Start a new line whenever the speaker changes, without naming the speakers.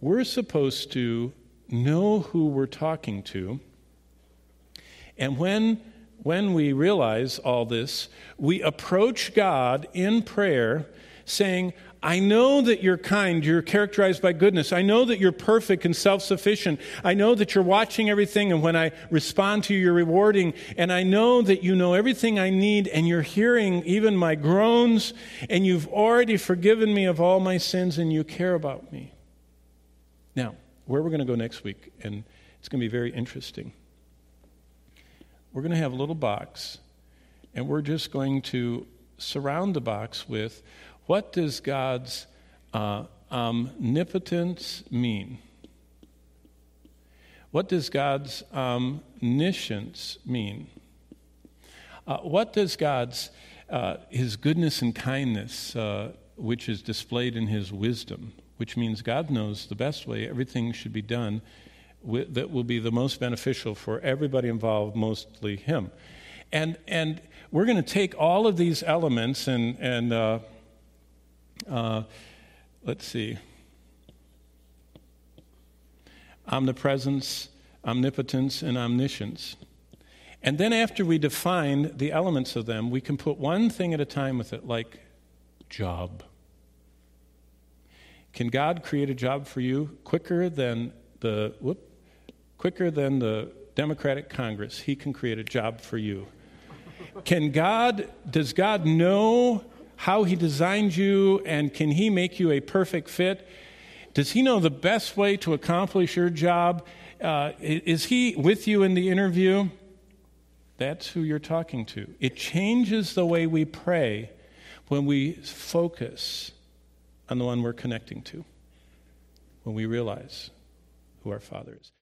we're supposed to know who we're talking to. And when, when we realize all this, we approach God in prayer saying, I know that you're kind, you're characterized by goodness. I know that you're perfect and self sufficient. I know that you're watching everything, and when I respond to you, you're rewarding. And I know that you know everything I need, and you're hearing even my groans, and you've already forgiven me of all my sins, and you care about me. Now, where we're going to go next week, and it's going to be very interesting. We're going to have a little box, and we're just going to surround the box with what does God's uh, omnipotence mean? What does God's omniscience mean? Uh, what does God's uh, His goodness and kindness, uh, which is displayed in His wisdom, which means God knows the best way everything should be done with, that will be the most beneficial for everybody involved, mostly Him. And, and we're going to take all of these elements and, and uh, uh, let's see. Omnipresence, omnipotence, and omniscience. And then after we define the elements of them, we can put one thing at a time with it, like job. Can God create a job for you quicker than the whoop, quicker than the Democratic Congress? He can create a job for you. Can God does God know how He designed you, and can He make you a perfect fit? Does He know the best way to accomplish your job? Uh, is He with you in the interview? That's who you're talking to. It changes the way we pray when we focus on the one we're connecting to, when we realize who our Father is.